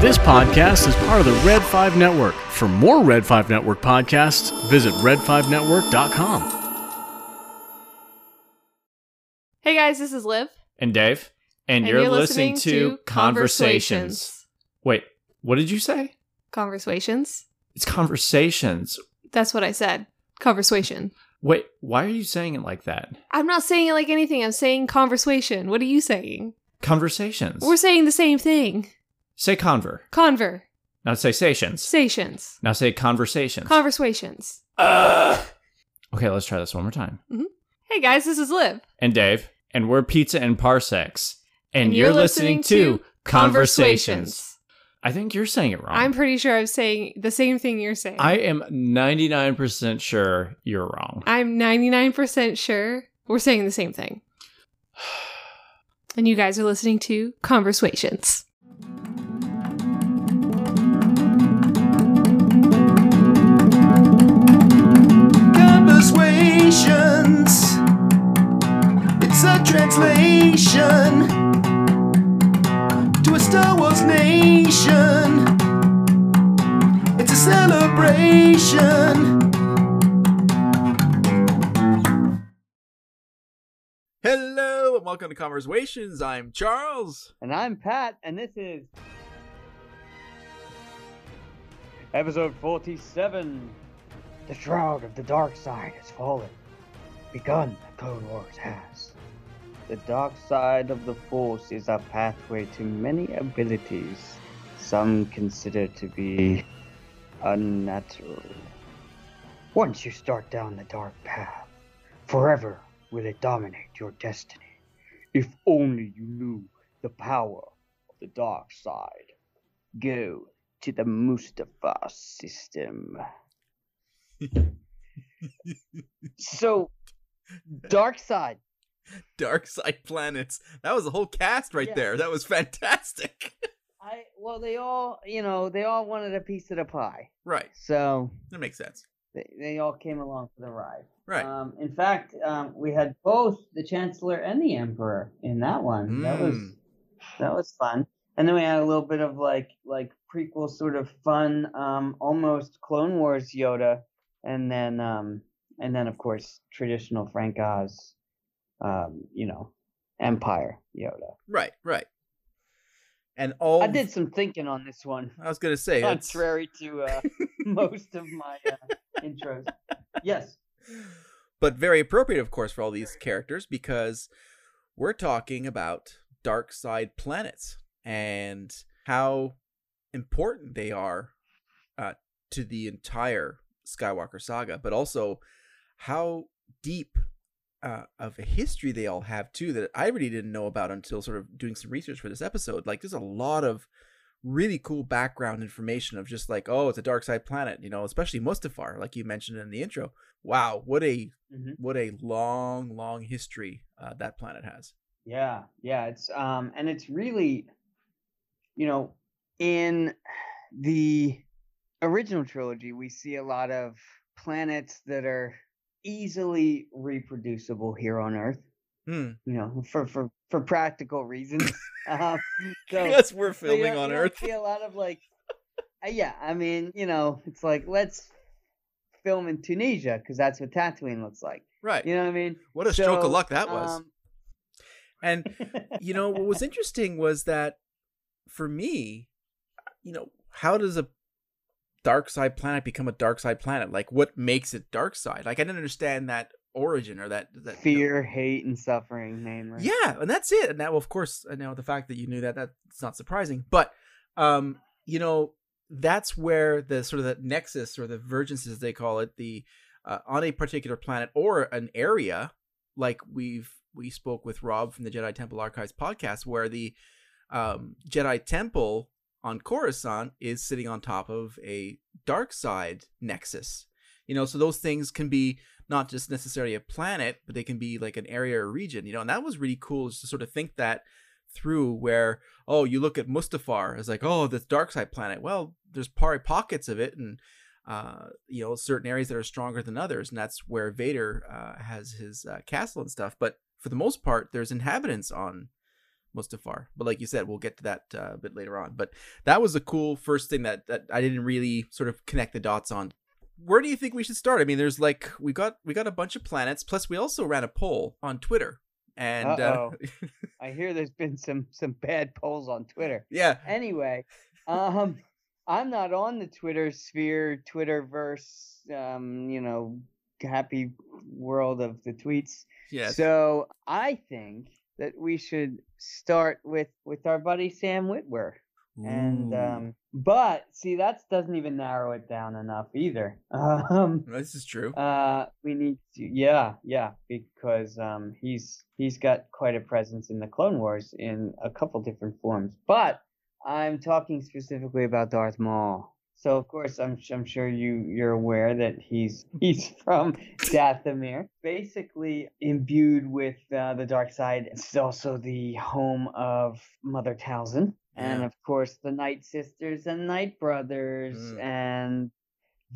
This podcast is part of the Red 5 Network. For more Red 5 Network podcasts, visit red5network.com. Hey guys, this is Liv. And Dave. And, you're, listening, to Conversations. Wait, what did you say? Conversations. It's conversations. That's what I said. Conversation. Wait, why are you saying it like that? I'm not saying it like anything. I'm saying conversation. What are you saying? Conversations. We're saying the same thing. Say conver. Conver. Now say stations. Stations. Now say conversations. Conversations. okay, let's try this one more time. Mm-hmm. Hey guys, this is Liv. And Dave. And we're Pizza and Parsecs. And, you're, listening, to Conversations. I think you're saying it wrong. I'm pretty sure I'm saying the same thing you're saying. I am 99% sure you're wrong. I'm 99% sure we're saying the same thing. And you guys are listening to Conversations. Conversations. It's a translation to a Star Wars nation. It's a celebration. Hello and welcome to Conversations. I'm Charles. And I'm Pat, and this is episode 47. The shroud of the dark side has fallen. Begun, the Clone Wars has. The dark side of the Force is a pathway to many abilities, some consider to be unnatural. Once you start down the dark path, forever will it dominate your destiny. If only you knew the power of the dark side. Go to the Mustafar system. so, dark side. Dark Side Planets. That was a whole cast right Yeah. there. That was fantastic. I well, they all you know they all wanted a piece of the pie, right. so That makes sense. they, they all came along for the ride. Right. Um, in fact, um, we had both the Chancellor and the Emperor in that one. That was Mm. that was fun. And then we had a little bit of like like prequel sort of fun, um, almost Clone Wars Yoda, and then um, and then of course traditional Frank Oz, um, you know, Empire Yoda. right, right. And all I did some thinking on this one, I was gonna say it's contrary to uh, most of my uh, intros. Yes. but very appropriate, of course, for all these characters because we're talking about dark side planets and how important they are uh, to the entire Skywalker saga, but also how deep uh, of a history they all have too that I really didn't know about until sort of doing some research for this episode. Like, there's a lot of really cool background information of just like, oh, it's a dark side planet, you know, especially Mustafar, like you mentioned in the intro. Wow, what a hmm what a long, long history uh, that planet has. Yeah, yeah, it's um and it's really you know, in the original trilogy we see a lot of planets that are easily reproducible here on Earth, Hmm. you know, for for for practical reasons. um, so Yes, we're so you filming on you Earth. See a lot of like, uh, yeah. I mean, you know, it's like let's film in Tunisia because that's what Tatooine looks like. Right. You know what I mean? What a stroke of luck that was. um, and you know what was interesting was that for me, you know, how does a dark side planet become a dark side planet? Like, what makes it dark side? Like, I didn't understand that origin or that that fear, hate, and suffering, mainly. Yeah, and that's it. And now, of course, I know the fact that you knew that that's not surprising. But, um, you know, that's where the sort of the nexus or the vergence, as they call it, the uh, on a particular planet or an area, like we've we spoke with Rob from the Jedi Temple Archives podcast, where the um, Jedi Temple on Coruscant is sitting on top of a dark side nexus. You know, so those things can be not just necessarily a planet, but they can be like an area or region, you know, and that was really cool to sort of think that through where, oh, you look at Mustafar as like, oh, this dark side planet. Well, there's probably pockets of it and, uh, you know, certain areas that are stronger than others. And that's where Vader uh, has his uh, castle and stuff. But for the most part, there's inhabitants on Mustafar. But like you said, we'll get to that uh, a bit later on. But that was a cool first thing that that I didn't really sort of connect the dots on. Where do you think we should start? I mean, there's like we got we got a bunch of planets. Plus, we also ran a poll on Twitter, and uh. I hear there's been some some bad polls on Twitter. yeah, Anyway, um, I'm not on the Twitter sphere, Twitterverse, um, you know, happy world of the tweets. yes, So I think that we should start with with our buddy Sam Witwer. And um, but see, that doesn't even narrow it down enough either. Um, this is true. uh, we need to, yeah, yeah, because um, he's he's got quite a presence in the Clone Wars in a couple different forms. But I'm talking specifically about Darth Maul. So of course, I'm I'm sure you you're aware that he's he's from Dathomir, basically imbued with uh, the dark side. It's also the home of Mother Talzin. And Yeah. of course, the Night Sisters and Night Brothers, Mm. and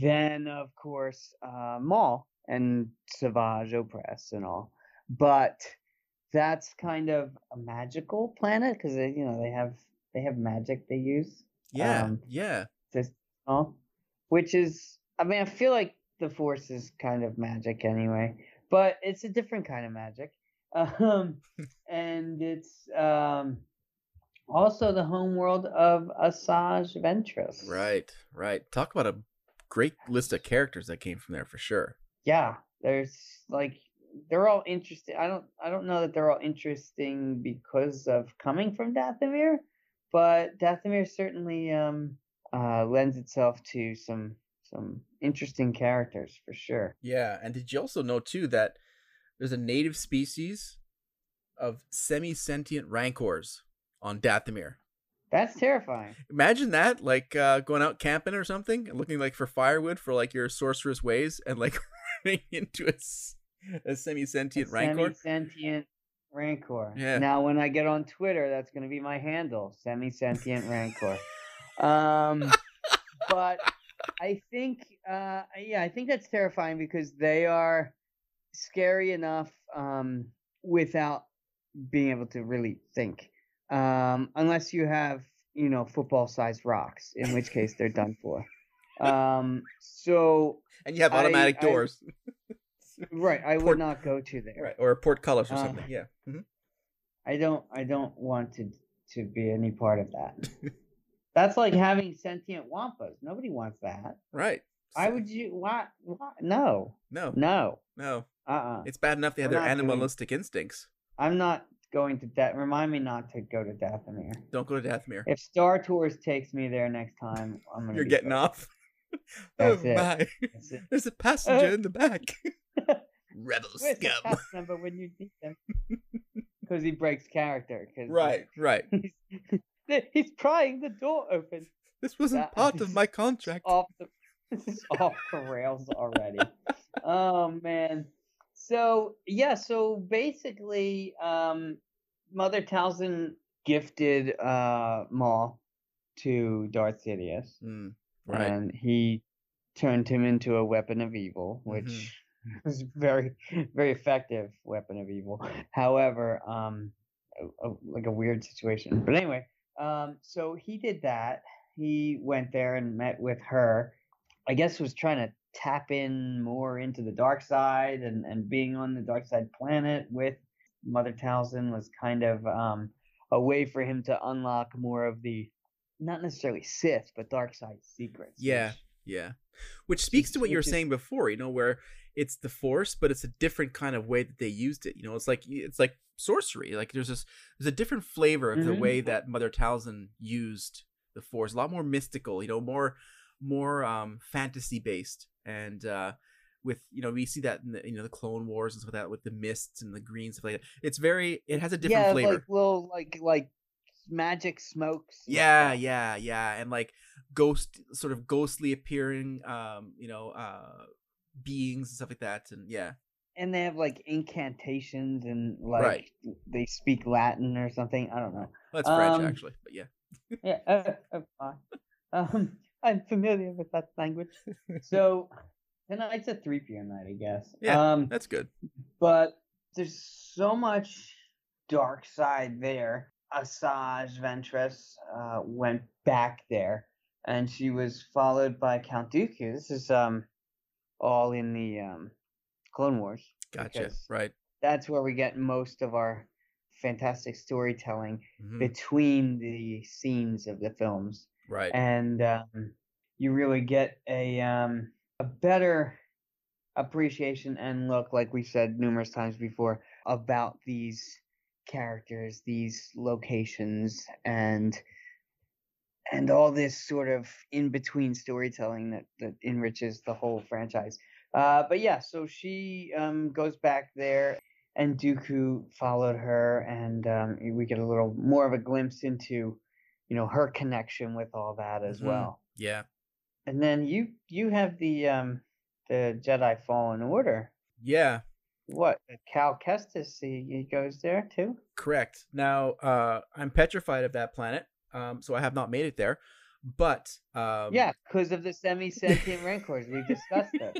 then of course uh, Maul and Savage Opress and all. But that's kind of a magical planet because they, you know, they have they have magic they use. yeah, um, yeah, This, oh, which is, I mean, I feel like the Force is kind of magic anyway, but it's a different kind of magic. Um, and it's um also the home world of Asajj Ventress. right, right. Talk about a great list of characters that came from there for sure. yeah there's like they're all interesting i don't i don't know that they're all interesting because of coming from dathomir but dathomir certainly um uh lends itself to some some interesting characters for sure Yeah, and did you also know too that there's a native species of semi-sentient rancors on Dathomir? that's terrifying Imagine that, like uh, going out camping or something, and looking like for firewood for like your sorceress ways, and like running into a semi-sentient rancor. Semi-sentient rancor Yeah. now when i get on twitter that's going to be my handle semi-sentient rancor um but I think, uh, yeah, I think that's terrifying because they are scary enough um, without being able to really think, um, unless you have, you know, football-sized rocks, in which case they're done for. Um, so, And you have automatic I- doors, right, I would not go to there. right, or portcullis or Uh, something. Yeah, Mhm. I don't, I don't want to to be any part of that. That's like having sentient wampas. Nobody wants that. right. Why would you? Why? why? No, No, no. no. Uh-uh. It's bad enough they have We're their not doing- animalistic instincts. I'm not going to that. Remind me not to go to Dathomir. Don't go to Dathomir. If Star Tours takes me there next time, I'm gonna. You're getting off. Oh, That's oh it. my! That's it. There's a uh, passenger in the back. Rebel Where's the scum. pass number when you need them? Because he breaks character. Cause Right, right. He's, prying the door open. This wasn't That- part of my contract. off the this is off the rails already. oh man. So yeah, so basically, um Mother Talzin gifted uh Maul to Darth Sidious, Mm, right. and he turned him into a weapon of evil, which Mm-hmm. was very very effective weapon of evil. However, um a, a- like a weird situation. But anyway, um so he did that. He went there and met with her. I guess was trying to tap in more into the dark side and and being on the dark side planet with Mother Talzin was kind of um a way for him to unlock more of the not necessarily Sith, but dark side secrets. Yeah. which- Yeah. Which speaks to what you were is- saying before, you know, where it's the force, but it's a different kind of way that they used it. You know, it's like it's like sorcery. Like there's this there's a different flavor of the Mhm. way that Mother Talzin used the force. A lot more mystical, you know, more more um fantasy based. And uh with you know, we see that in the you know the Clone Wars and stuff like that with the mists and the greens stuff like that. It's very it has a different yeah, flavor. like little like like magic smokes. yeah yeah yeah and like ghost sort of ghostly appearing um you know uh beings and stuff like that and yeah And they have like incantations and like Right. they speak Latin or something. I don't know. well, that's french Um, actually but yeah Yeah, uh, uh, um, I'm familiar with that language. So tonight's a three p.m. night, I guess. Yeah, Um, that's good but there's so much dark side there. Asajj Ventress uh, went back there, and she was followed by Count Dooku. This is um all in the um, Clone Wars. Gotcha. Right. That's where we get most of our fantastic storytelling Mhm. between the scenes of the films, Right. and um, you really get a um, a better appreciation and look, like we said numerous times before, about these characters, these locations, and and all this sort of in between storytelling that that enriches the whole franchise. Uh, but yeah, so she um, goes back there, and Dooku followed her, and um, we get a little more of a glimpse into, you know, her connection with all that as Mhm. well. yeah. And then you you have the um the Jedi Fallen Order. Yeah. What Cal Kestis? He, he goes there too. Correct. Now, uh, I'm petrified of that planet, um, so I have not made it there. But um, yeah, because of the semi-sentient rancors. We discussed this.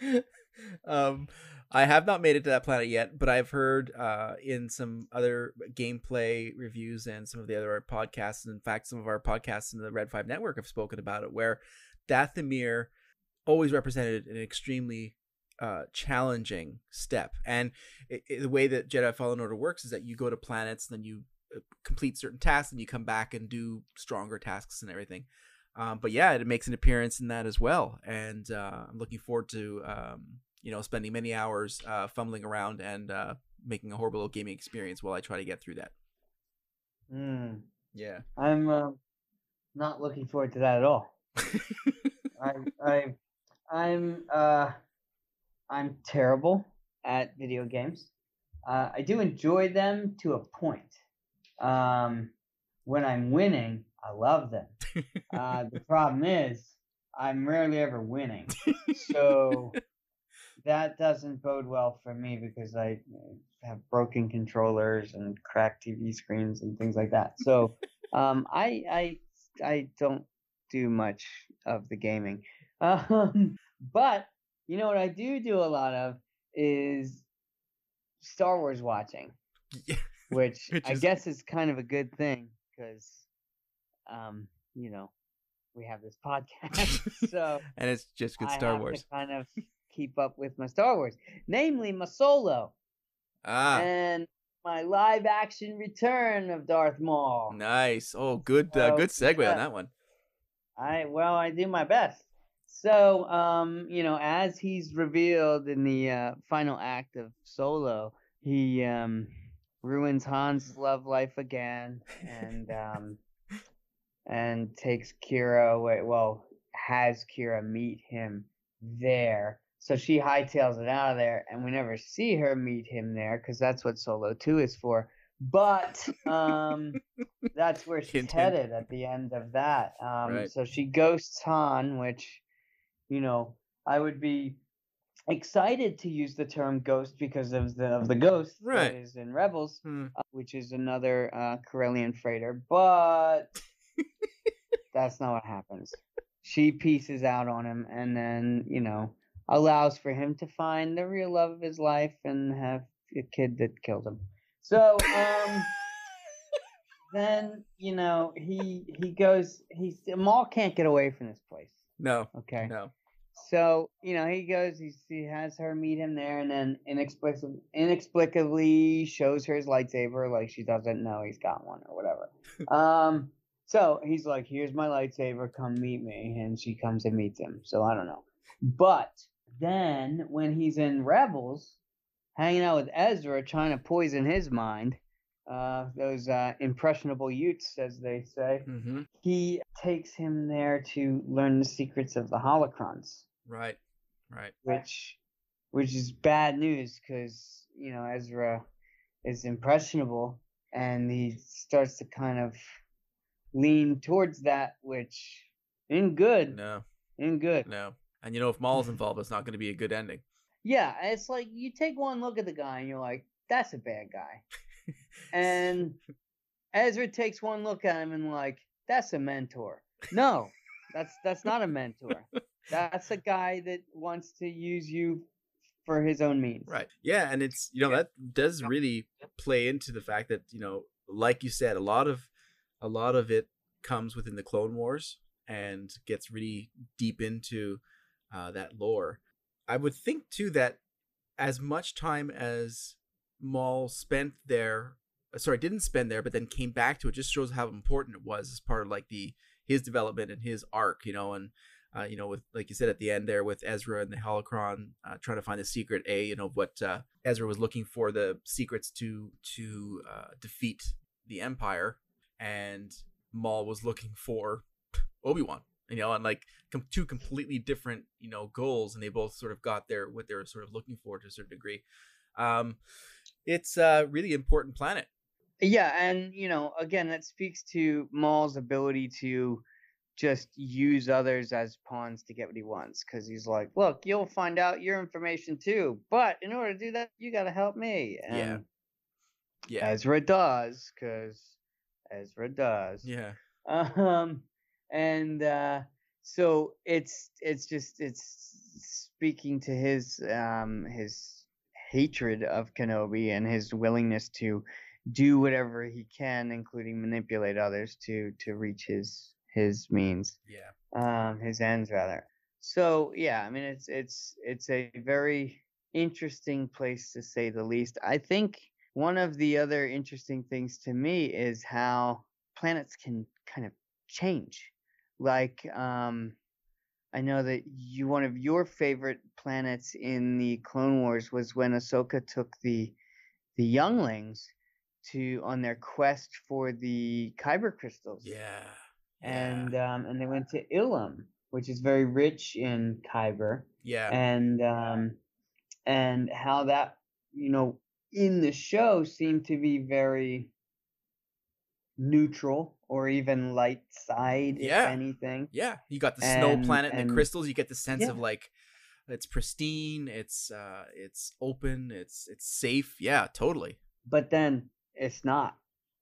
um, I have not made it to that planet yet, but I've heard uh, in some other gameplay reviews and some of the other podcasts, and in fact, some of our podcasts in the Red Five Network have spoken about it, where Dathomir always represented an extremely uh, challenging step. And it, it- the way that Jedi Fallen Order works is that you go to planets, then you uh, complete certain tasks, and you come back and do stronger tasks and everything. Um, but yeah, it makes an appearance in that as well, and uh, I'm looking forward to um, you know spending many hours uh, fumbling around and uh, making a horrible little gaming experience while I try to get through that. Hmm. Yeah. I'm uh, not looking forward to that at all. I I I'm uh I'm terrible at video games. Uh, I do enjoy them to a point. Um, when I'm winning, I love them. Uh, the problem is I'm rarely ever winning, so that doesn't bode well for me because I uh, have broken controllers and cracked TV screens and things like that. So um, I I I don't do much of the gaming. Um, but you know what I do do a lot of is Star Wars watching, Yeah. which, Which I is- guess is kind of a good thing because, um, you know, we have this podcast, so and it's just good Star Wars. kind of keep up with my Star Wars, namely my Solo Ah, and my live action return of Darth Maul. nice. Oh, good. Uh, good segue yeah. on that one. I well, I do my best. So, um, you know, as he's revealed in the uh, final act of Solo, he um ruins Han's love life again, and um, and takes Kira away. Well, has Kira meet him there. So she hightails it out of there, and we never see her meet him there because that's what Solo Two is for. But um, that's where she's Hint, hint. headed at the end of that. Um, Right. So she ghosts Han, which, you know, I would be excited to use the term ghost because of the of the ghost Right. that is in Rebels, Hmm. uh, which is another uh, Corellian freighter. But that's not what happens. She pieces out on him, and then you know allows for him to find the real love of his life and have a kid that killed him. So um, then you know he he goes. He Maul can't get away from this place. No, Okay. no. So you know he goes. He he has her meet him there, and then inexplicably inexplicably shows her his lightsaber, like she doesn't know he's got one or whatever. um. So he's like, "Here's my lightsaber. Come meet me," and she comes and meets him. So I don't know. But then when he's in Rebels, hanging out with Ezra, trying to poison his mind, uh, those uh, impressionable Utes, as they say, Mm-hmm. he takes him there to learn the secrets of the holocrons Right, right. which which is bad news because you know Ezra is impressionable and he starts to kind of lean towards that which in good No, in good. No. And you know, if Maul's involved, it's not going to be a good ending. yeah it's like you take one look at the guy and you're like that's a bad guy. And Ezra takes one look at him and like that's a mentor. No that's that's not a mentor. That's a guy that wants to use you for his own means. Right. Yeah, and it's you know that does really play into the fact that you know like you said, a lot of a lot of it comes within the Clone Wars and gets really deep into uh, that lore. I would think too that as much time as Maul spent there, uh, sorry, didn't spend there, but then came back to it, just shows how important it was as part of like the his development and his arc, you know, and uh, you know, with like you said at the end there with Ezra and the Holocron uh, trying to find the secret A, you know, what uh, Ezra was looking for the secrets to to uh, defeat the Empire, and Maul was looking for Obi Wan, you know, and like com- two completely different you know goals, and they both sort of got there what they're sort of looking for to a certain degree. Um, it's a really important planet. Yeah, and you know, again, that speaks to Maul's ability to just use others as pawns to get what he wants because he's like, look, you'll find out your information too, but in order to do that, you got to help me. And Yeah. Yeah, Ezra does because Ezra does. yeah, Um, and uh, so it's it's just it's speaking to his um his hatred of Kenobi and his willingness to do whatever he can, including manipulate others to to reach his his means yeah. um his ends rather so yeah i mean it's it's it's a very interesting place to say the least i think one of the other interesting things to me is how planets can kind of change like um i know that you one of your favorite planets in the clone wars was when ahsoka took the the younglings to on their quest for the kyber crystals Yeah. and um, and they went to Ilum, which is very rich in Kyber, yeah. and um, and how that you know in the show seem to be very neutral or even light side, Yeah. if anything. Yeah, you got the snow planet and, and- the crystals. You get the sense Yeah. of like it's pristine, it's uh, it's open, it's it's safe. Yeah, totally. But then it's not.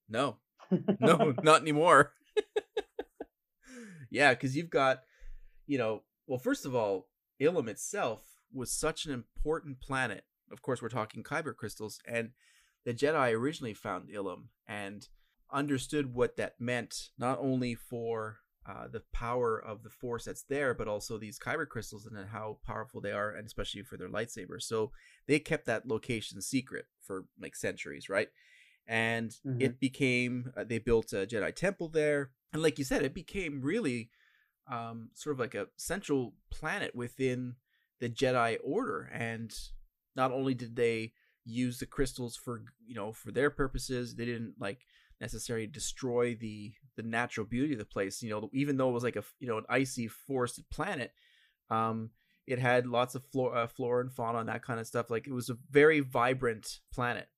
No, no, not anymore. yeah, because you've got, you know, well, first of all, Ilum itself was such an important planet. Of course, we're talking Kyber crystals, and the Jedi originally found Ilum and understood what that meant, not only for uh, the power of the Force that's there, but also these Kyber crystals and how powerful they are, and especially for their lightsabers. So they kept that location secret for like centuries, right? and Mhm. it became uh, they built a Jedi temple there, and like you said, it became really um, sort of like a central planet within the Jedi Order. And not only did they use the crystals for you know for their purposes, they didn't like necessarily destroy the the natural beauty of the place. You know, even though it was like a you know an icy forested planet, um, it had lots of flora, uh, flora and fauna and that kind of stuff. Like it was a very vibrant planet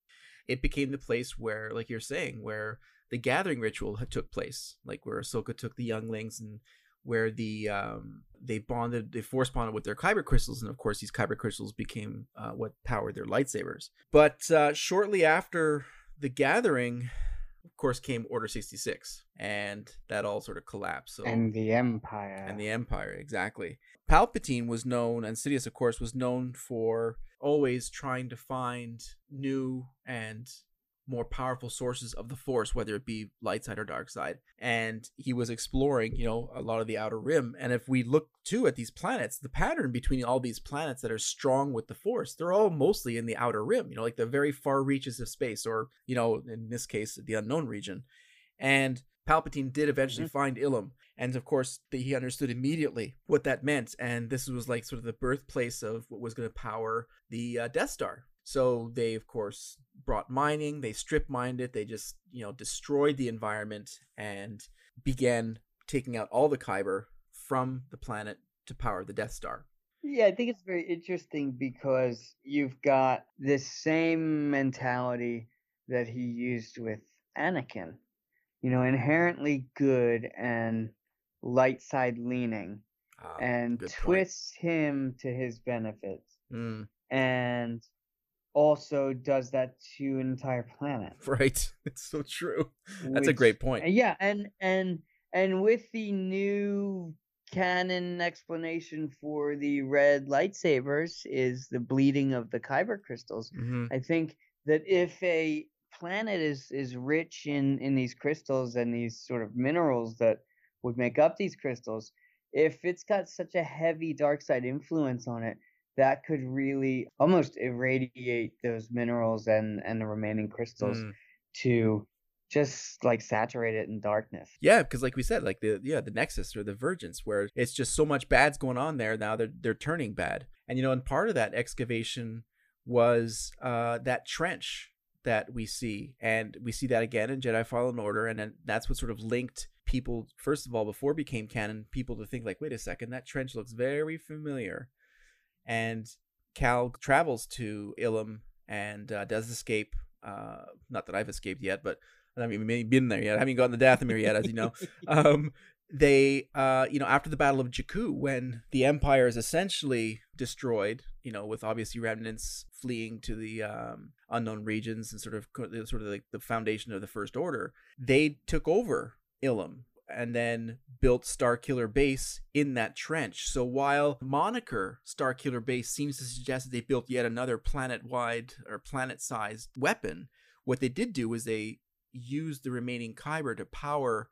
it became the place where, like you're saying, where the gathering ritual took place, like where Ahsoka took the younglings and where the um, they bonded, they force bonded with their kyber crystals, and of course these kyber crystals became uh, what powered their lightsabers. But uh, shortly after the gathering, of course, came Order sixty six, and that all sort of collapsed. So and the Empire. and the Empire, exactly. Palpatine was known, and Sidious, of course, was known for always trying to find new and more powerful sources of the Force, whether it be light side or dark side. And he was exploring, you know, a lot of the outer rim. And if we look too at these planets, the pattern between all these planets that are strong with the Force, they're all mostly in the outer rim, you know, like the very far reaches of space, or, you know, in this case, the unknown region. And Palpatine did eventually find Ilum, and of course, the, he understood immediately what that meant. And this was like sort of the birthplace of what was going to power the uh, Death Star. So they, of course, brought mining. They strip mined it. They just, you know, destroyed the environment and began taking out all the Kyber from the planet to power the Death Star. Yeah, I think it's very interesting because you've got this same mentality that he used with Anakin. You know, inherently good and light side leaning, Ah, and good point. twists him to his benefits, Mm, and also does that to an entire planet. right. It's so true. That's a great point. Yeah, and and and with the new canon explanation for the red lightsabers is the bleeding of the kyber crystals. hmm I think that if a planet is is rich in in these crystals and these sort of minerals that would make up these crystals, if it's got such a heavy dark side influence on it, that could really almost irradiate those minerals and and the remaining crystals Mm. to just like saturate it in darkness. Yeah, because like we said, like the yeah the Nexus or the Vergence, where it's just so much bad's going on there now. They're they're turning bad, and you know, and part of that excavation was uh that trench that we see, and we see that again in Jedi Fallen Order, and then that's what sort of linked people first of all before it became canon people to think like wait a second that trench looks very familiar and cal travels to ilum and uh, does escape uh not that i've escaped yet but i haven't even been there yet. I haven't gotten the dathomir yet as you know. Um they uh you know after the battle of jakku when the empire is essentially destroyed you know with obviously remnants fleeing to the um unknown regions and sort of sort of like the foundation of the first order they took over ilum and then built Starkiller Base in that trench. So while moniker Starkiller Base seems to suggest that they built yet another planet-wide or planet-sized weapon, what they did do was they used the remaining kyber to power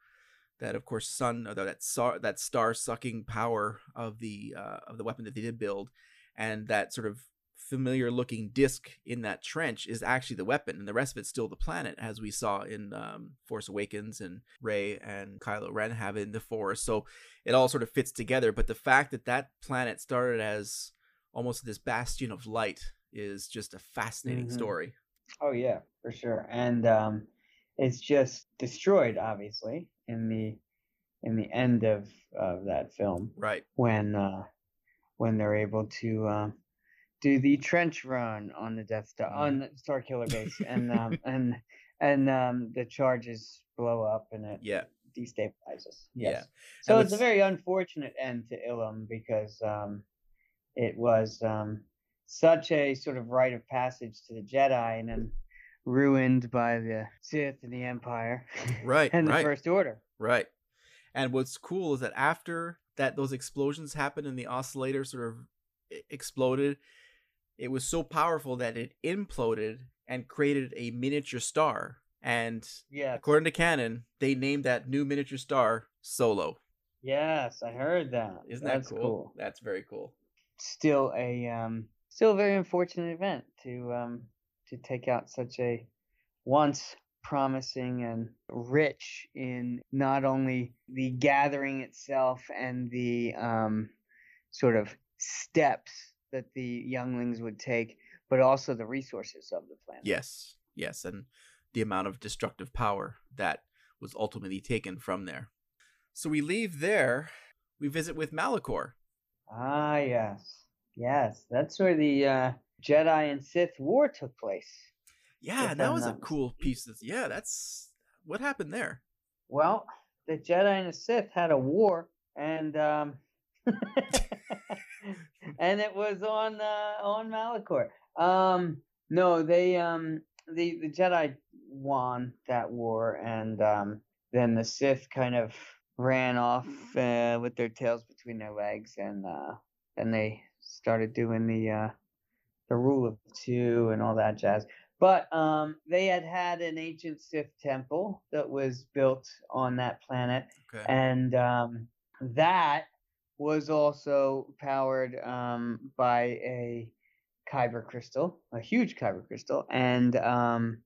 that, of course, sun that star, that star-sucking power of the uh, of the weapon that they did build, and that sort of familiar looking disc in that trench is actually the weapon and the rest of it's still the planet as we saw in um, force awakens and rey and kylo ren have it in the forest so it all sort of fits together but the fact that that planet started as almost this bastion of light is just a fascinating Mhm. story Oh yeah, for sure. And um, it's just destroyed, obviously, in the in the end of of that film right when uh, when they're able to um, do the trench run on the Death Star on the Star Killer base, and um, and and um, the charges blow up and it yeah destabilizes. Yeah. So And it's a very unfortunate end to Ilum because um, it was um, such a sort of rite of passage to the Jedi and then ruined by the Sith and the Empire right and the right First Order. Right. And what's cool is that after that those explosions happened and the oscillator sort of exploded, it was so powerful that it imploded and created a miniature star. And Yeah. according to canon, they named that new miniature star Solo. Yes, I heard that. Isn't That's that cool? That's very cool. Still a um, still a very unfortunate event to um, to take out such a once promising and rich in not only the gathering itself and the um, sort of steps that the younglings would take, but also the resources of the planet. Yes. Yes, and the amount of destructive power that was ultimately taken from there. So we leave there. We visit with Malachor. Ah, yes, yes, that's where the uh, Jedi and Sith war took place. Yeah, that I'm was a cool piece. Of, yeah, that's what happened there. Well, the Jedi and the Sith had a war, and um, and it was on uh, on Malachor. Um, no, they um, the the Jedi won that war, and um, then the Sith kind of ran off uh, with their tails between their legs, and uh, then they started doing the uh, the rule of two and all that jazz. But um, they had had an ancient Sith temple that was built on that planet, Okay. and um, that was also powered um, by a kyber crystal, a huge kyber crystal, and um,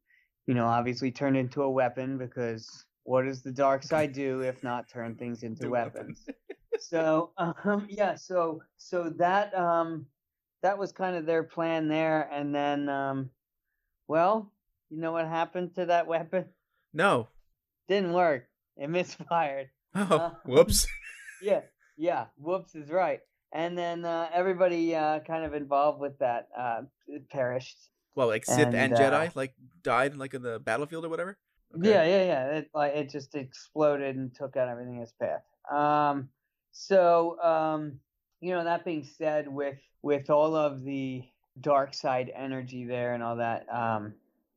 you know, obviously turned into a weapon because what does the dark side do if not turn things into weapons? so um, yeah, so so that um, that was kind of their plan there, and then um, well, you know what happened to that weapon? No. Didn't work. It misfired. Oh, Uh, whoops. Yeah, yeah. Whoops is right. And then uh, everybody uh, kind of involved with that uh, perished. Well, like Sith and, And, uh, Jedi, like died like in the battlefield or whatever. Okay. Yeah, yeah, yeah. It like it just exploded and took out everything in its path. Um, so um, you know, that being said, with with all of the dark side energy there and all that, um,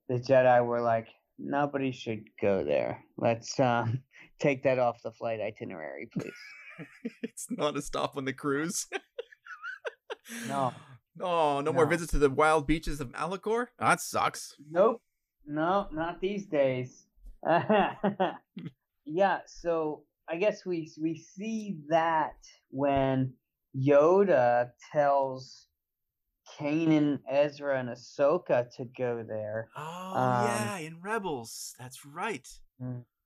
the Jedi were like, nobody should go there. Let's um, take that off the flight itinerary, please. it's not a stop on the cruise. No. No, no more visits to the wild beaches of Malachor. Oh, that sucks. Nope. no, not these days. yeah, so I guess we we see that when Yoda tells Kanan, Ezra, and Ahsoka to go there. Oh Um, yeah, in Rebels. That's right.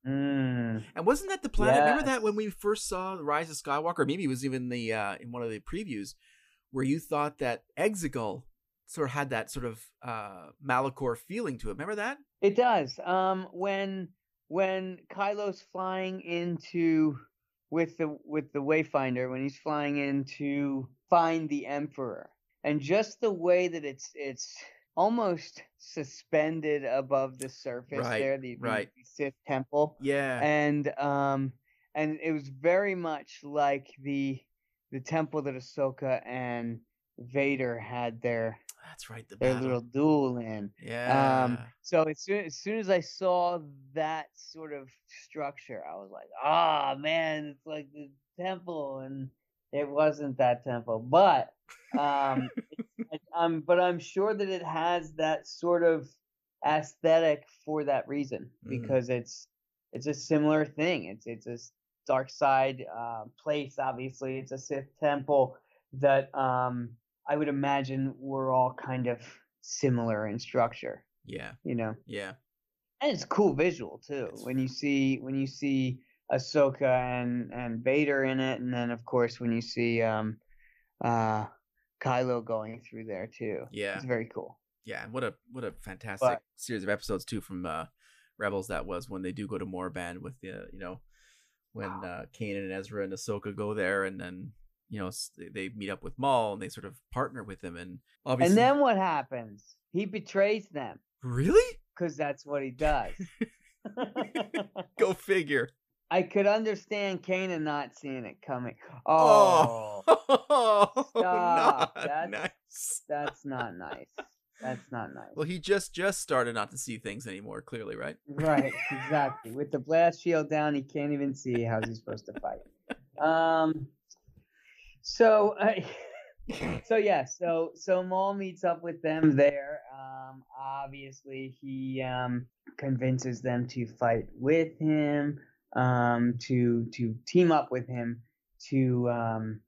Mm, And wasn't that the planet? Remember that when we first saw the Rise of Skywalker? Maybe it was even the uh, in one of the previews where you thought that Exegol sort of had that sort of uh, Malachor feeling to it. Remember that? it does. Um, when when Kylo's flying into with the with the Wayfinder, when he's flying in to find the Emperor, and just the way that it's it's almost suspended above the surface Right, there, the, right. the Sith temple. Yeah. and um and it was very much like the the temple that Ahsoka and Vader had their That's right. The their battle. little duel in. yeah. Um, so as soon as soon as I saw that sort of structure, I was like, ah man, it's like the temple, and it wasn't that temple, but um, um, but I'm sure that it has that sort of aesthetic for that reason Mhm. because it's it's a similar thing. It's it's a dark side uh, place. Obviously, it's a Sith temple that um, I would imagine we're all kind of similar in structure. yeah. You know, Yeah. and it's cool visual too when you see when you see Ahsoka and and Vader in it, and then of course when you see um uh Kylo going through there too. Yeah. It's very cool. Yeah. and What a what a fantastic But- series of episodes too from uh, Rebels that was when they do go to Morband with the you know when uh, Kanan and Ezra and Ahsoka go there and then you know they, they meet up with Maul and they sort of partner with him and obviously And then what happens? He betrays them really because that's what he does. go figure. I could understand Kanan not seeing it coming. Oh, Oh, Stop. not That's- nice. that's not nice. That's not nice. Well, he just just started not to see things anymore. Clearly, right? Right, exactly. With the blast shield down, he can't even see. How's he supposed to fight? Um. So, uh, so yeah, so so Maul meets up with them there. Um, obviously, he um convinces them to fight with him. Um, to to team up with him to um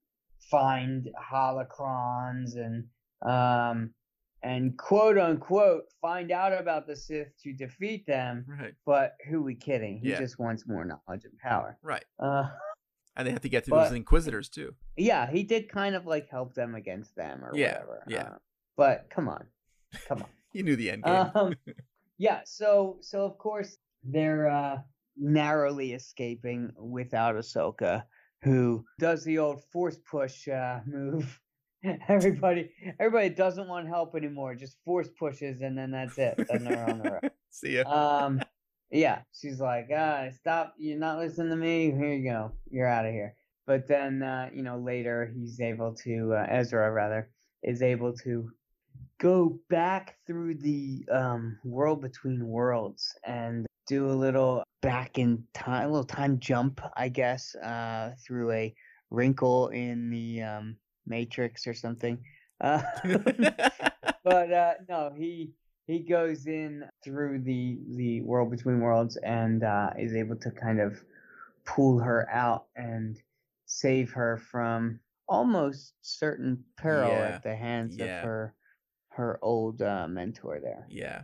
find holocrons and um and quote unquote find out about the Sith to defeat them. Right. But who we kidding? He Yeah. just wants more knowledge and power. Right. Uh, And they have to get through But- those Inquisitors too. yeah, he did kind of like help them against them or Yeah, whatever. yeah. uh, but come on, come on. You knew the end game. um, yeah. So so of course they're uh, narrowly escaping without Ahsoka, who does the old force push uh, move. everybody everybody doesn't want help anymore. Just force pushes and then that's it. Then they're on their own. See ya. um yeah she's like ah stop you're not listening to me here you go you're out of here but then uh you know later he's able to uh, ezra rather is able to go back through the um world between worlds and do a little back in time a little time jump i guess uh through a wrinkle in the um matrix or something uh but uh no he he goes in through the the world between worlds and uh is able to kind of pull her out and save her from almost certain peril Yeah, at the hands yeah. of her her old uh, mentor there yeah.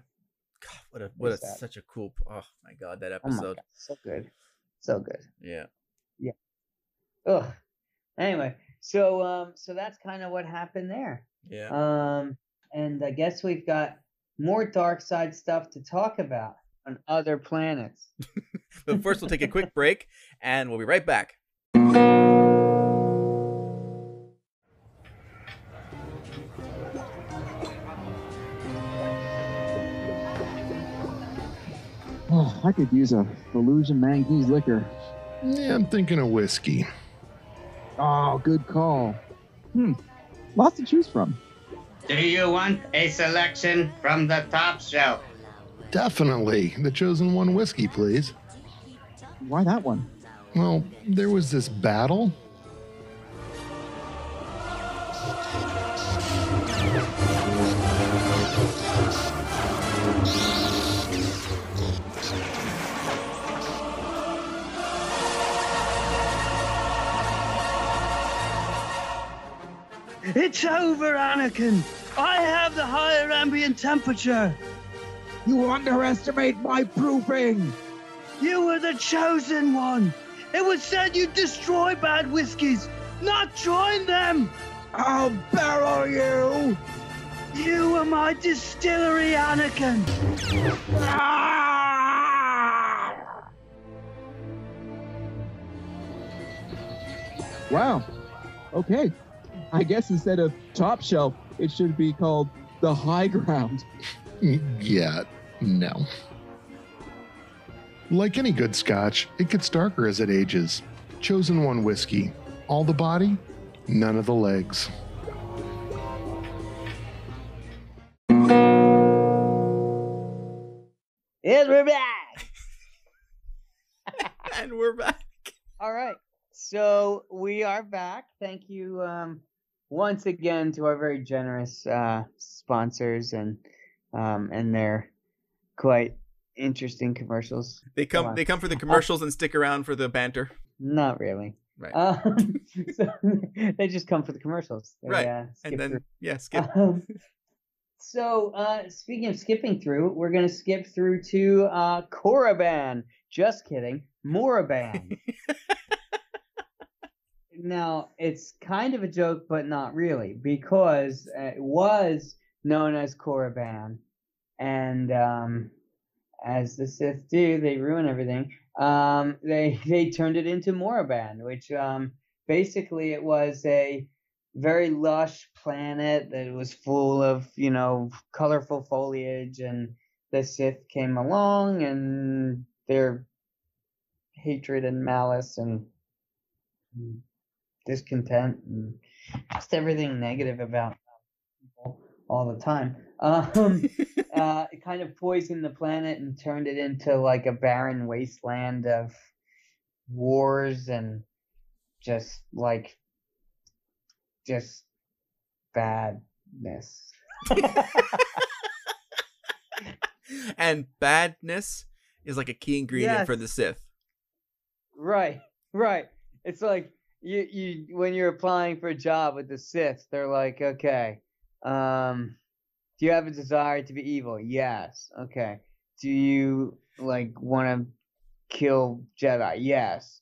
God, what a what a that- such a cool. Oh my god, that oh episode. god so good so good Yeah. Yeah. Ugh. anyway so um so that's kind of what happened there Yeah. Um, and I guess we've got more dark side stuff to talk about on other planets. but first, we'll take a quick break, and we'll be right back. I could use a Illusion Manguese liquor. Yeah, I'm thinking of whiskey. Oh, good call. Hmm, lots to choose from. Do you want a selection from the top shelf? Definitely. The chosen one whiskey, please. Why that one? Well, there was this battle. It's over, Anakin. I have the higher ambient temperature. You underestimate my proofing. You were the chosen one. It was said you'd destroy bad whiskies, not join them. I'll barrel you. You were my distillery, Anakin. Ah! Wow. Okay. I guess instead of top shelf, it should be called the high ground. Yeah, no. Like any good scotch, it gets darker as it ages. Chosen one whiskey. All the body, none of the legs. Yes, we're back. and we're back. All right. So we are back. Thank you um, once again to our very generous uh, sponsors and um, and their quite interesting commercials. They Go come. They come for the commercials and stick around for the banter. Not really. Right. Um, so they just come for the commercials. They, right. uh, and then through. yeah, skip. Um, so, uh, speaking of skipping through, we're gonna skip through to uh, Korriban. Just kidding, Moraband. Now, it's kind of a joke, but not really, because it was known as Korriban, and um, as the Sith do, they ruin everything. Um, they they turned it into Moraband, which um, basically it was a very lush planet that was full of you know colorful foliage and the sith came along and their hatred and malice and discontent and just everything negative about people all the time um uh it kind of poisoned the planet and turned it into like a barren wasteland of wars and just like just badness. and badness is like a key ingredient for the Sith. Right, right. It's like you you when you're applying for a job with the Sith, they're like, okay, um, do you have a desire to be evil? Yes. Okay. Do you like want to kill Jedi? Yes.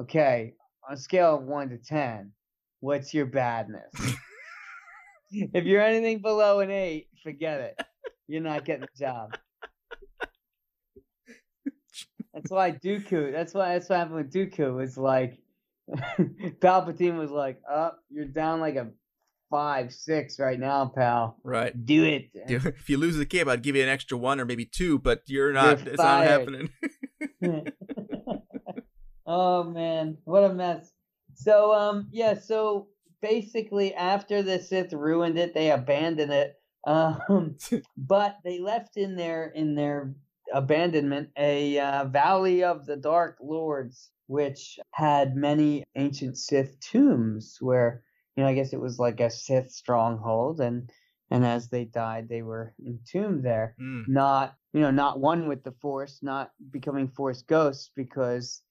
Okay. On a scale of one to ten, what's your badness? if you're anything below an eight, forget it. You're not getting the job. That's why Dooku. That's why that's what happened with Dooku. Was like Palpatine was like, "Oh, you're down like a five, six right now, pal. Right. Do it." If you lose the game, I'd give you an extra one or maybe two, but you're not. You're it's not happening. oh man, what a mess. So um yeah, so basically after the Sith ruined it, they abandoned it. Um but they left in their in their abandonment a uh, valley of the dark lords which had many ancient Sith tombs where you know I guess it was like a Sith stronghold and and as they died they were entombed there. Mm. not you know not one with the force not becoming force ghosts because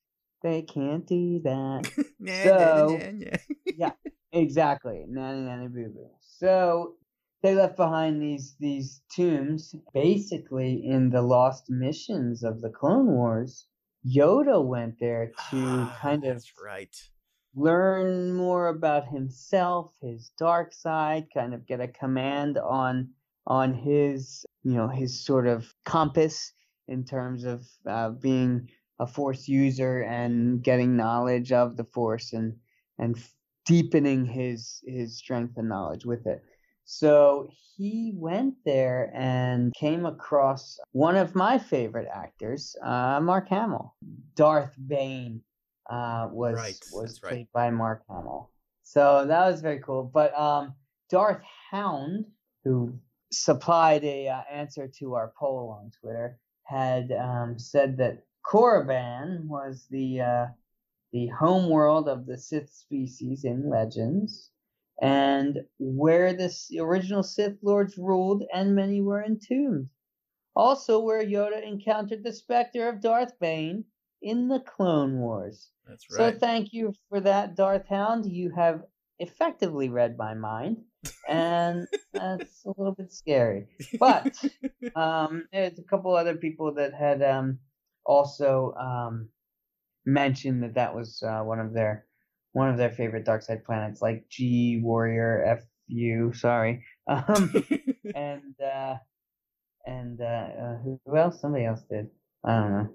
they can't do that. Nah, so nah, nah, yeah exactly. Nanny nanny boo boo. So they left behind these these tombs basically in the lost missions of the clone wars yoda went there to Ah, kind of right. learn more about himself, his dark side, kind of get a command on on his you know his sort of compass in terms of uh, being a force user and getting knowledge of the force and and deepening his his strength and knowledge with it. So he went there and came across one of my favorite actors, uh, Mark Hamill, Darth Bane uh, was Right, was that's right. played by Mark Hamill. So that was very cool. But um, Darth Hound, who supplied a uh, answer to our poll on Twitter, had um, said that Korriban was the uh, the home world of the Sith species in Legends, and where the original Sith lords ruled, and many were entombed. Also, where Yoda encountered the specter of Darth Bane in the Clone Wars. That's right. So thank you for that, Darth Hound. You have effectively read my mind, and that's a little bit scary. But um, there's a couple other people that had um, also um, mentioned that that was uh, one of their one of their favorite dark side planets, like G Warrior FU. Sorry, um, and uh, and uh, uh, who who else? Somebody else did. I don't know.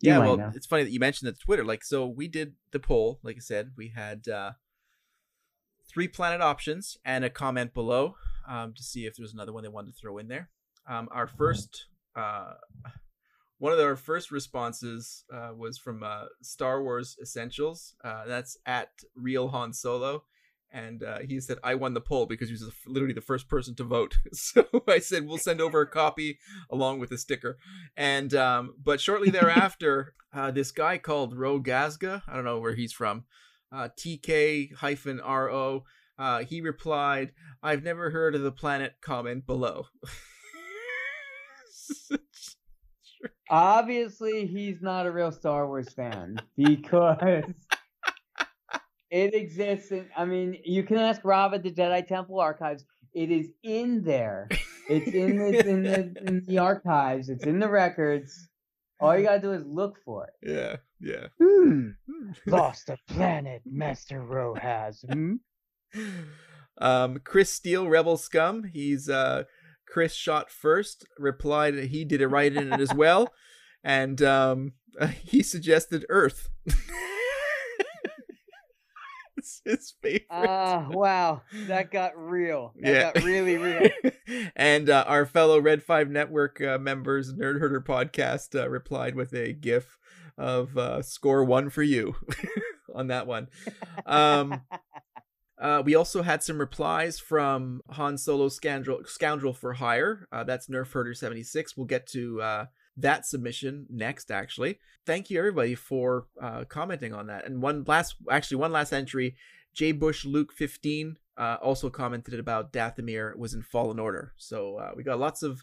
You yeah, well, know. it's funny that you mentioned that Twitter. Like, so we did the poll. Like I said, we had uh, three planet options and a comment below um, to see if there was another one they wanted to throw in there. Um, our first, uh, one of our first responses uh, was from uh, Star Wars Essentials. Uh, that's at Real Han Solo. And uh, he said, I won the poll because he was literally the first person to vote. So I said, we'll send over a copy along with a sticker. And, um, but shortly thereafter, uh, this guy called Ro Gazga, I don't know where he's from, uh, TK hyphen RO, uh, he replied, I've never heard of the planet comment below. Obviously, he's not a real Star Wars fan because it exists. In, I mean, you can ask Rob at the Jedi Temple Archives. It is in there. It's in the, in the in the archives. It's in the records. All you gotta do is look for it. yeah, yeah. Hmm. Lost a planet, Master Row has. Hmm? Um, Chris Steele, Rebel Scum. He's uh, Chris shot first. Replied that he did a write in it as well, and um, he suggested Earth. it's his favorite. Ah, wow, that got real. That Yeah. got really real. and uh, our fellow Red Five Network uh, members, Nerd Herder podcast, uh, replied with a GIF of uh, "score one for you" on that one. Um, uh, we also had some replies from Han Solo Scoundrel, Scoundrel for Hire. Uh, that's Nerf Herder seventy six. We'll get to uh, that submission next. Actually, thank you everybody for uh, commenting on that. And one last, actually, one last entry. J Bush Luke fifteen uh, also commented about Dathomir was in Fallen Order. So uh, we got lots of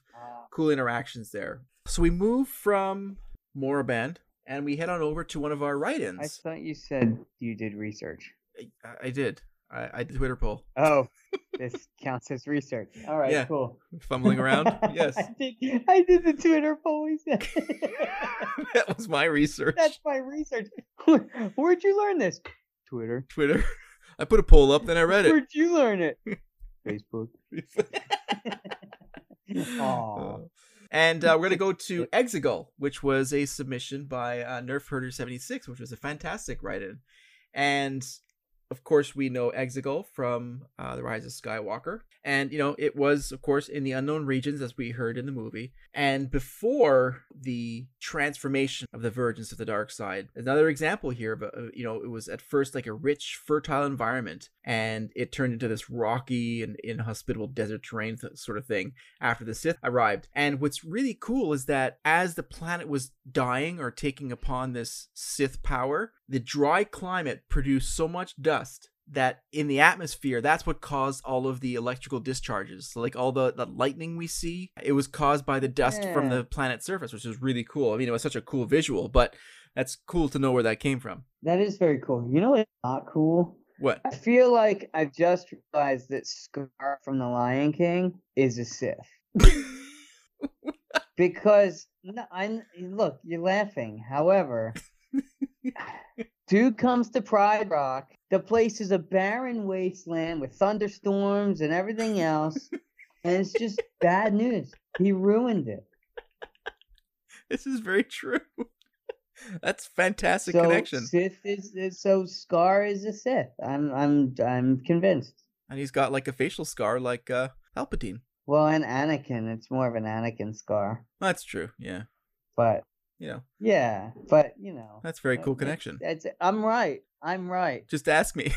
cool interactions there. So we move from Moraband and we head on over to one of our write-ins. I thought you said you did research. I, I did. I, I did Twitter poll. Oh, this counts as research. All right, Yeah. cool. Fumbling around. Yes, I did, I did the Twitter poll. He said. that was my research. That's my research. Where'd you learn this? Twitter. Twitter. I put a poll up, then I read it. Where'd you learn it? Facebook. Uh, And uh, we're going to go to Exegol, which was a submission by uh, Nerf Herder 76, which was a fantastic write in. And of course, we know Exegol from uh, The Rise of Skywalker. And, you know, it was, of course, in the unknown regions, as we heard in the movie. And before the transformation of the Vergence of the Dark Side, another example here, but, uh, you know, it was at first like a rich, fertile environment. And it turned into this rocky and inhospitable desert terrain th- sort of thing after the Sith arrived. And what's really cool is that as the planet was dying or taking upon this Sith power, the dry climate produced so much dust that in the atmosphere, that's what caused all of the electrical discharges. So like all the, the lightning we see, it was caused by the dust from the planet's surface, which is really cool. I mean, it was such a cool visual, but that's cool to know where that came from. That is very cool. You know what's not cool? What? I feel like I've just realized that Scar from The Lion King is a Sith. because no, I look, you're laughing. However, dude comes to Pride Rock. The place is a barren wasteland with thunderstorms and everything else, and it's just bad news. He ruined it. This is very true. That's fantastic so connection. Sith is, is so Scar is a Sith. I'm I'm I'm convinced. And he's got like a facial scar like uh Palpatine. Well, and Anakin, it's more of an Anakin scar. That's true. Yeah. But You know, yeah, but you know, that's a very uh, cool it's- connection. It's, I'm right. I'm right. Just ask me.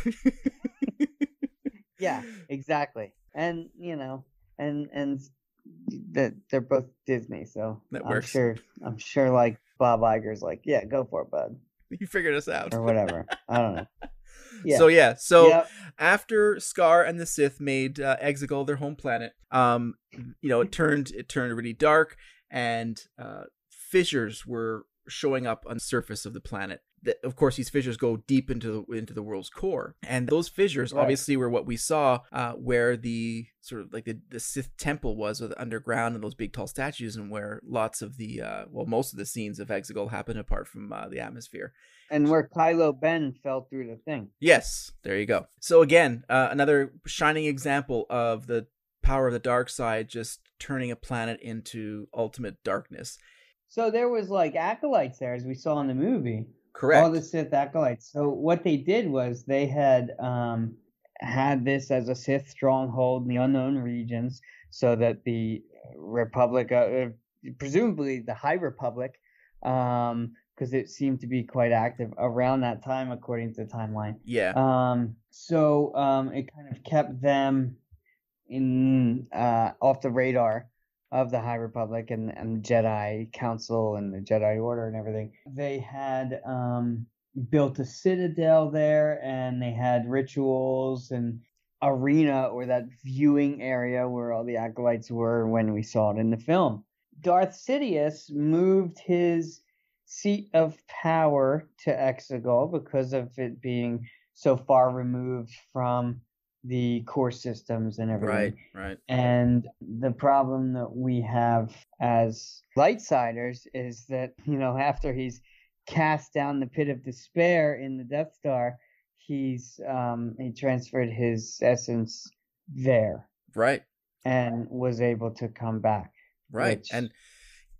Yeah, exactly. And you know, and and that they're both Disney, so That I'm sure. I'm sure, like Bob Iger's, like, yeah, go for it, bud, you figured us out. or whatever. I don't know. Yeah. So yeah, so Yep. after Scar and the Sith made uh, Exegol their home planet, um, you know, it turned it turned really dark, and uh, fissures were showing up on the surface of the planet. That, of course these fissures go deep into the into the world's core and those fissures Right. obviously were what we saw uh, where the sort of like the, the sith temple was with underground and those big tall statues and where lots of the uh, well most of the scenes of exegol happen apart from uh, the atmosphere And where Kylo Ben fell through the thing. Yes, there you go. So again, uh, another shining example of the power of the dark side just turning a planet into ultimate darkness. So there was like acolytes there, as we saw in the movie. Correct. All the Sith acolytes. So what they did was they had um, had this as a Sith stronghold in the unknown regions, so that the Republic, uh, uh, presumably the High Republic, because it seemed to be quite active around that time, according to the timeline. Yeah. Um, so um, it kind of kept them in uh, off the radar of the High Republic and, and Jedi Council and the Jedi Order and everything. They had um, built a citadel there and they had rituals and arena or that viewing area where all the acolytes were when we saw it in the film. Darth Sidious moved his seat of power to Exegol because of it being so far removed from the core systems and everything. Right, right. And the problem that we have as lightsiders is that, you know, after he's cast down the pit of despair in the Death Star, he's um he transferred his essence there Right. and was able to come back. Right. which And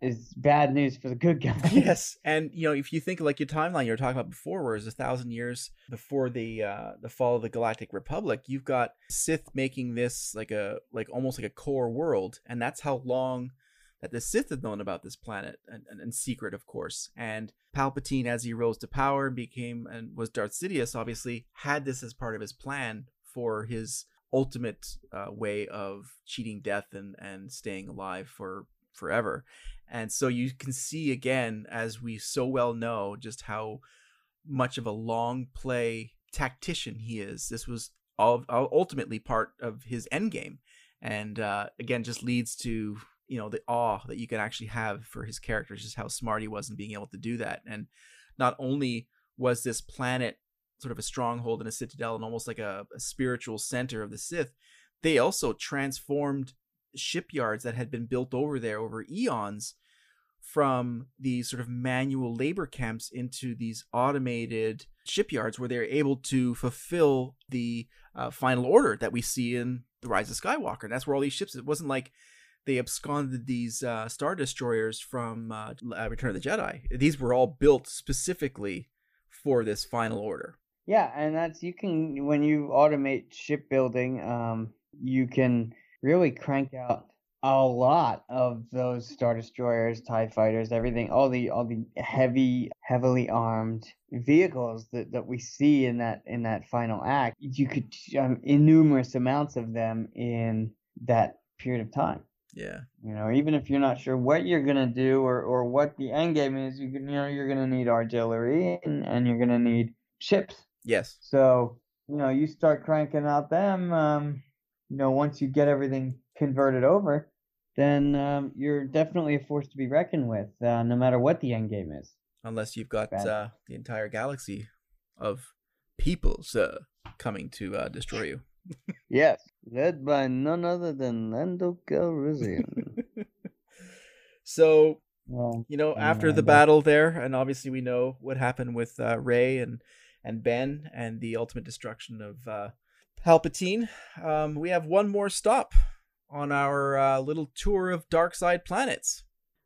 is bad news for the good guys. yes, and you know, if you think like your timeline you were talking about before, where it's a thousand years before the uh the fall of the Galactic Republic, you've got Sith making this like a like almost like a core world, and that's how long that the Sith had known about this planet, and, and, and secret, of course. And Palpatine, as he rose to power and became and was Darth Sidious, obviously had this as part of his plan for his ultimate uh, way of cheating death and and staying alive for forever. And so you can see again, as we so well know, just how much of a long play tactician he is. This was all, all ultimately part of his end game, and uh, again, just leads to you know the awe that you can actually have for his character, just how smart he was in being able to do that. And not only was this planet sort of a stronghold and a citadel and almost like a, a spiritual center of the Sith, they also transformed shipyards that had been built over there over eons from these sort of manual labor camps into these automated shipyards where they're able to fulfill the uh, final order that we see in the rise of skywalker. And that's where all these ships it wasn't like they absconded these uh, star destroyers from uh, uh, return of the jedi. These were all built specifically for this final order. Yeah, and that's you can when you automate shipbuilding, um, you can really crank out a lot of those star destroyers, tie fighters, everything, all the all the heavy, heavily armed vehicles that, that we see in that in that final act. You could um, innumerous amounts of them in that period of time. yeah You know, even if you're not sure what you're gonna do or, or what the end game is, you can, you know you're gonna need artillery and, and you're gonna need ships. yes So, you know, you start cranking out them, um, you know, once you get everything converted over, then um, you're definitely a force to be reckoned with, uh, no matter what the end game is. unless you've got uh, the entire galaxy of peoples uh, coming to uh, destroy you Yes, led by none other than Lando Calrissian. so well, you know Yeah, after the battle there and obviously we know what happened with uh, rey and and ben and the ultimate destruction of uh, palpatine. Um, we have one more stop on our uh, little tour of dark side planets.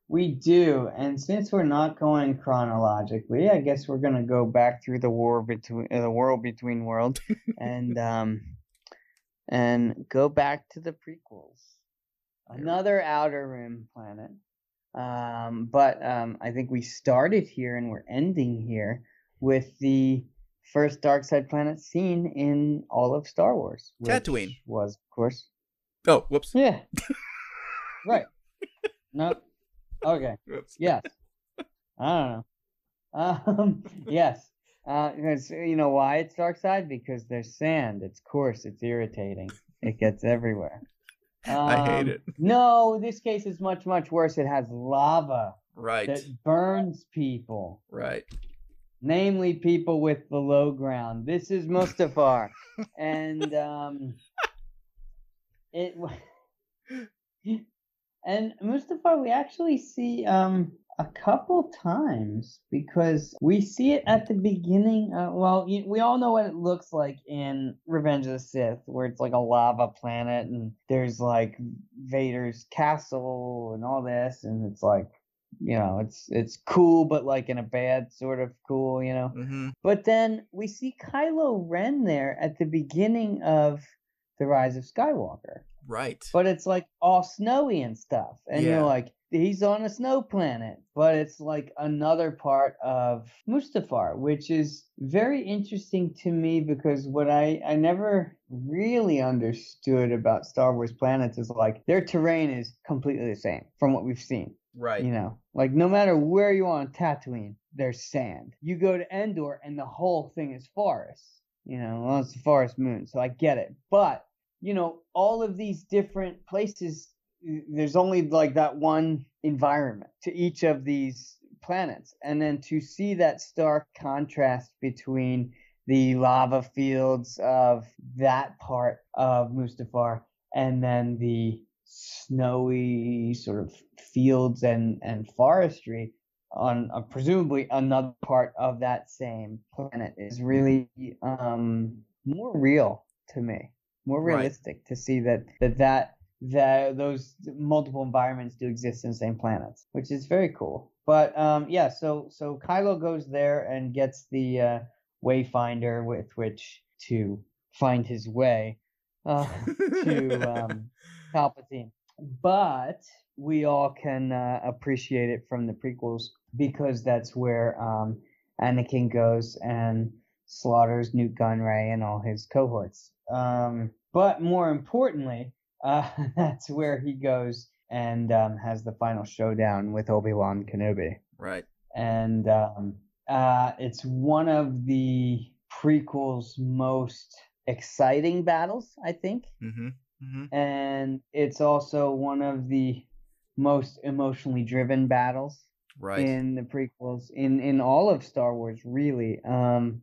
We do, and since we're not going chronologically, I guess we're gonna go back through the war between uh, the world between worlds, and um, and go back to the prequels. Another outer rim planet, um, but um, I think we started here and we're ending here with the first dark side planet seen in all of Star Wars. Tatooine. was, of course, oh whoops yeah, right. No, okay. Whoops. Yes. I don't know. Um, yes. Uh, you know why it's dark side? Because there's sand. It's coarse. It's irritating. It gets everywhere. I hate Um, it. No, this case is much much worse. It has lava right that burns people. right namely people with the low ground. This is Mustafar, and um, it and Mustafar we actually see um a couple times because we see it at the beginning. Uh, well, we all know what it looks like in Revenge of the Sith, where it's like a lava planet and there's like Vader's castle and all this, and it's like you know it's it's cool but like in a bad sort of cool you know Mm-hmm. but then we see kylo ren there at the beginning of the rise of skywalker Right. but it's like all snowy and stuff and Yeah. you're like he's on a snow planet but it's like another part of mustafar which is very interesting to me because what i i never really understood about star wars planets is like their terrain is completely the same from what we've seen Right. you know, like no matter where you are on Tatooine, there's sand. You go to Endor and the whole thing is forest. You know, well, it's the forest moon, so I get it. But you know, all of these different places, there's only like that one environment to each of these planets, and then to see that stark contrast between the lava fields of that part of Mustafar and then the snowy sort of fields and, and forestry on uh, presumably another part of that same planet is really um, more real to me, more Right. realistic to see that that that that those multiple environments do exist in the same planets, which is very cool. But um, yeah, so so Kylo goes there and gets the uh, Wayfinder with which to find his way uh, to um, Palpatine. But we all can uh, appreciate it from the prequels because that's where um, Anakin goes and slaughters Nute Gunray and all his cohorts. Um, but more importantly, uh, that's where he goes and um, has the final showdown with Obi Wan Kenobi Right. and um, uh, it's one of the prequel's most exciting battles, I think, Mm-hmm. Mm-hmm. and it's also one of the most emotionally driven battles Right. in the prequels in in all of Star Wars, really, um,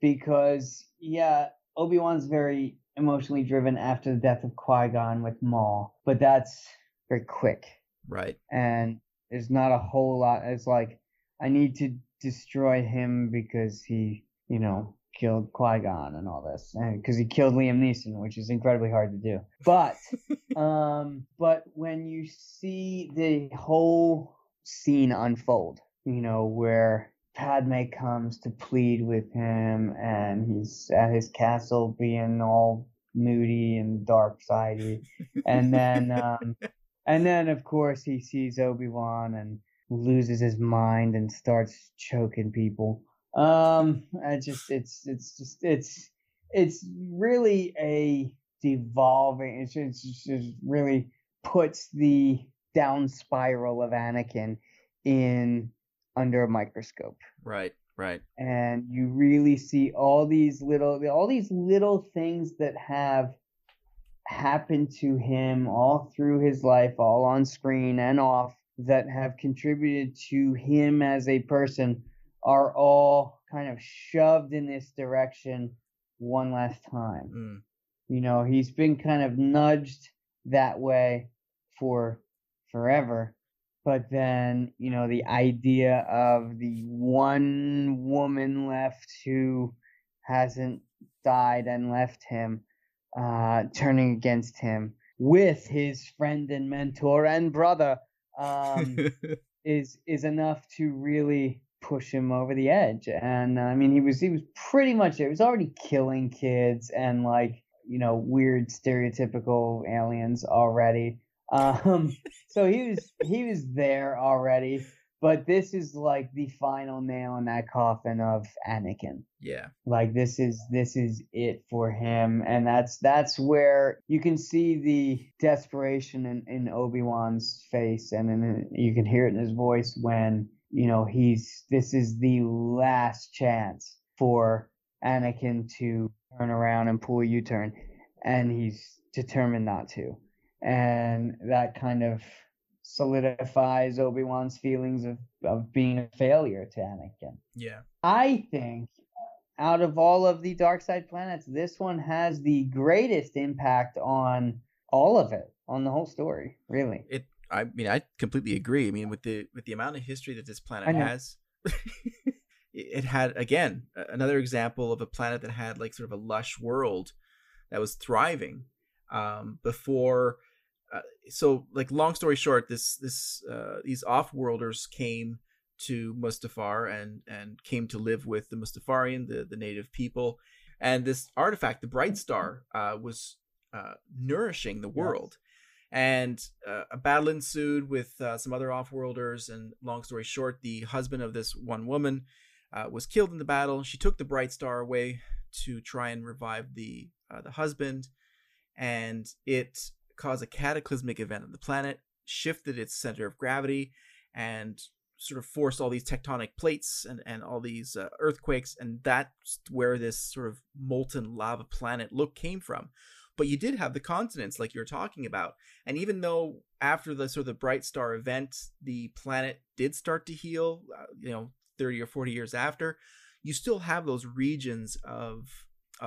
because yeah, Obi Wan's very emotionally driven after the death of Qui Gon with Maul, but that's very quick Right. and there's not a whole lot. It's like I need to destroy him because he, you know, killed Qui Gon and all this, and because he killed Liam Neeson, which is incredibly hard to do. But, um, but when you see the whole scene unfold, you know, where Padme comes to plead with him, and he's at his castle being all moody and dark sidey, and then um, and then of course he sees Obi-Wan and loses his mind and starts choking people. Um I just it's it's just it's it's really a devolving it's just, it's just really puts the down spiral of Anakin in under a microscope Right. Right. and you really see all these little all these little things that have happened to him all through his life all on screen and off that have contributed to him as a person are all kind of shoved in this direction one last time Mm. you know he's been kind of nudged that way for forever but then you know the idea of the one woman left who hasn't died and left him uh turning against him with his friend and mentor and brother um is is enough to really push him over the edge. And uh, I mean, he was he was pretty much it was already killing kids and like you know weird stereotypical aliens already. Um, so he was he was there already. But this is like the final nail in that coffin of Anakin yeah. like this is this is it for him and that's that's where you can see the desperation in, in obi-wan's face and in, you can hear it in his voice when you know he's this is the last chance for anakin to turn around and pull a u-turn and he's determined not to and that kind of solidifies Obi Wan's feelings of, of being a failure to Anakin. Yeah. I think out of all of the dark side planets, this one has the greatest impact on all of it, on the whole story, really. It I mean I completely agree. I mean with the with the amount of history that this planet has it had again another example of a planet that had like sort of a lush world that was thriving um before uh, so like long story short this this uh these off-worlders came to Mustafar and and came to live with the Mustafarian the the native people. And this artifact the bright star uh was uh nourishing the world and uh, a battle ensued with uh, some other off-worlders. And long story short the husband of this one woman uh, was killed in the battle. She took the bright star away to try and revive the uh, the husband. And it caused a cataclysmic event on the planet shifted its center of gravity and sort of forced all these tectonic plates and, and all these uh, earthquakes. And that's where this sort of molten lava planet look came from but you did have the continents like you're talking about and even though after the sort of the bright star event the planet did start to heal uh, you know 30 or 40 years after you still have those regions of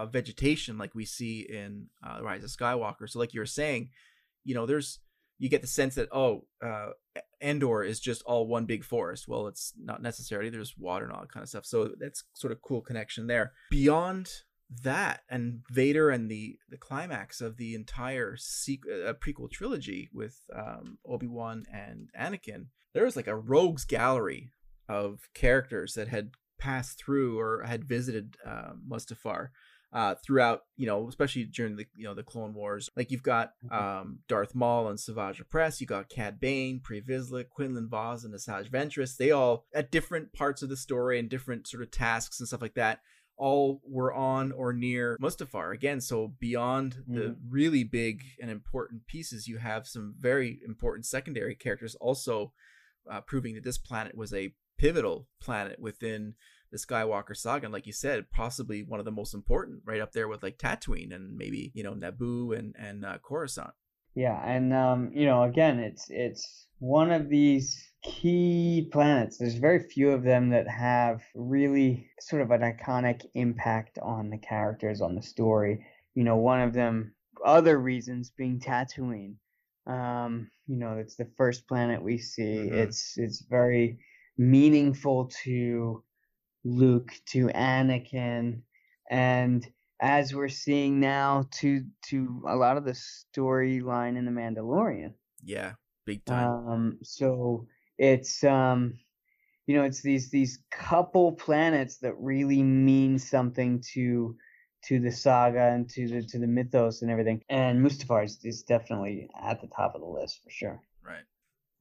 vegetation like we see in uh, rise of skywalker. So like you were saying you know there's you get the sense that oh uh endor is just all one big forest. Well it's not necessarily there's water and all that kind of stuff. So that's sort of cool connection there. Beyond that and Vader and the the climax of the entire sequ- uh, prequel trilogy with um, Obi Wan and Anakin, there was like a rogues gallery of characters that had passed through or had visited uh, Mustafar uh, throughout, you know, especially during the you know the Clone Wars. Like you've got um, Darth Maul and Savage Opress, you got Cad Bane, Pre Vizsla, Quinlan Vos, and Asajj Ventress. They all at different parts of the story and different sort of tasks and stuff like that all were on or near Mustafar again. So beyond the really big and important pieces, you have some very important secondary characters also uh, proving that this planet was a pivotal planet within the Skywalker saga. And like you said, possibly one of the most important, right up there with like Tatooine and maybe you know Naboo and and uh, Coruscant. Yeah, and um, you know, again, it's it's one of these key planets. There's very few of them that have really sort of an iconic impact on the characters, on the story. You know, one of them, other reasons being Tatooine. Um, you know, it's the first planet we see. It's it's very meaningful to Luke, to Anakin, and as we're seeing now to to a lot of the storyline in the Mandalorian. Yeah, big time. Um, so it's um, you know, it's these these couple planets that really mean something to to the saga and to the to the mythos and everything. And Mustafar is, is definitely at the top of the list for sure. Right.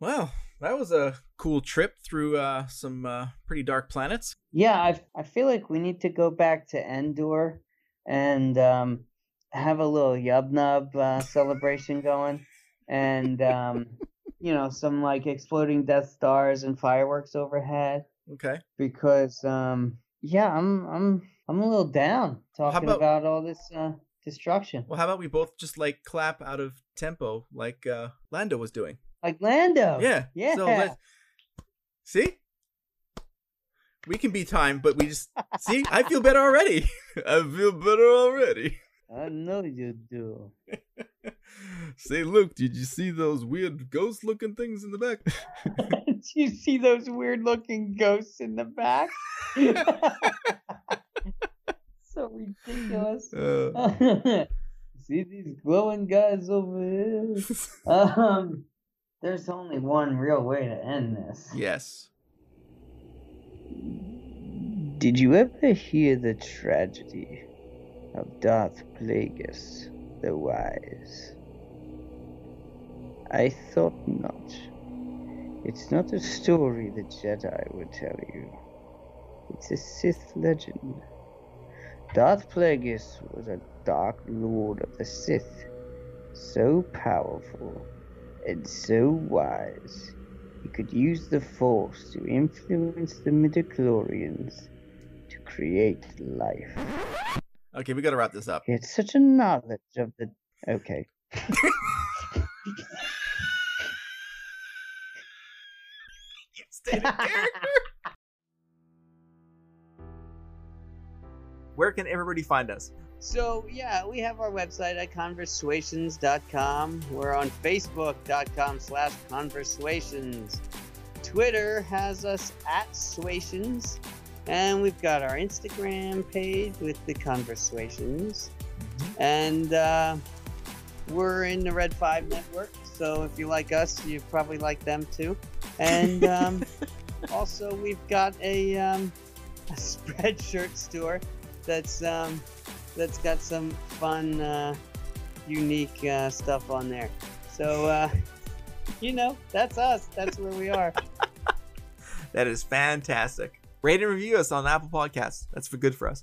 Well, that was a cool trip through uh, some uh, pretty dark planets. Yeah, I I feel like we need to go back to Endor and um, have a little Yub Nub uh, celebration going, and um, you know some like exploding Death Stars and fireworks overhead. Okay. Because um, yeah, I'm I'm I'm a little down talking about- about... all this uh, destruction, Well, how about we both just like clap out of tempo like uh, Lando was doing? like Lando. Yeah. yeah. So let's see. We can be timed, but we just see. I feel better already. I feel better already. I know you do. Say, Luke, did you see those weird ghost-looking things in the back? Did you see those weird looking ghosts in the back? so ridiculous. Uh, see these glowing guys over here? um, there's only one real way to end this. yes. Did you ever hear the tragedy of Darth Plagueis the Wise? I thought not. It's not a story the Jedi would tell you. It's a Sith legend. Darth Plagueis was a dark lord of the Sith, so powerful and so wise he could use the Force to influence the midichlorians to create life. Okay, we gotta wrap this up. Had such a knowledge of the. Okay. stated character. Where can everybody find us? So yeah, we have our website at conversations.com. We're on facebook.com slash conversations. Twitter has us at Suations. And we've got our Instagram page with the Conversations. And uh, we're in the Red 5 network. So if you like us, you probably like them too. And um, also, we've got a, um, a Spreadshirt store that's um, that's got some fun, uh, unique uh, stuff on there. So, uh, you know, that's us. That's where we are. That is fantastic. Rate and review us on Apple Podcasts. That's for good for us.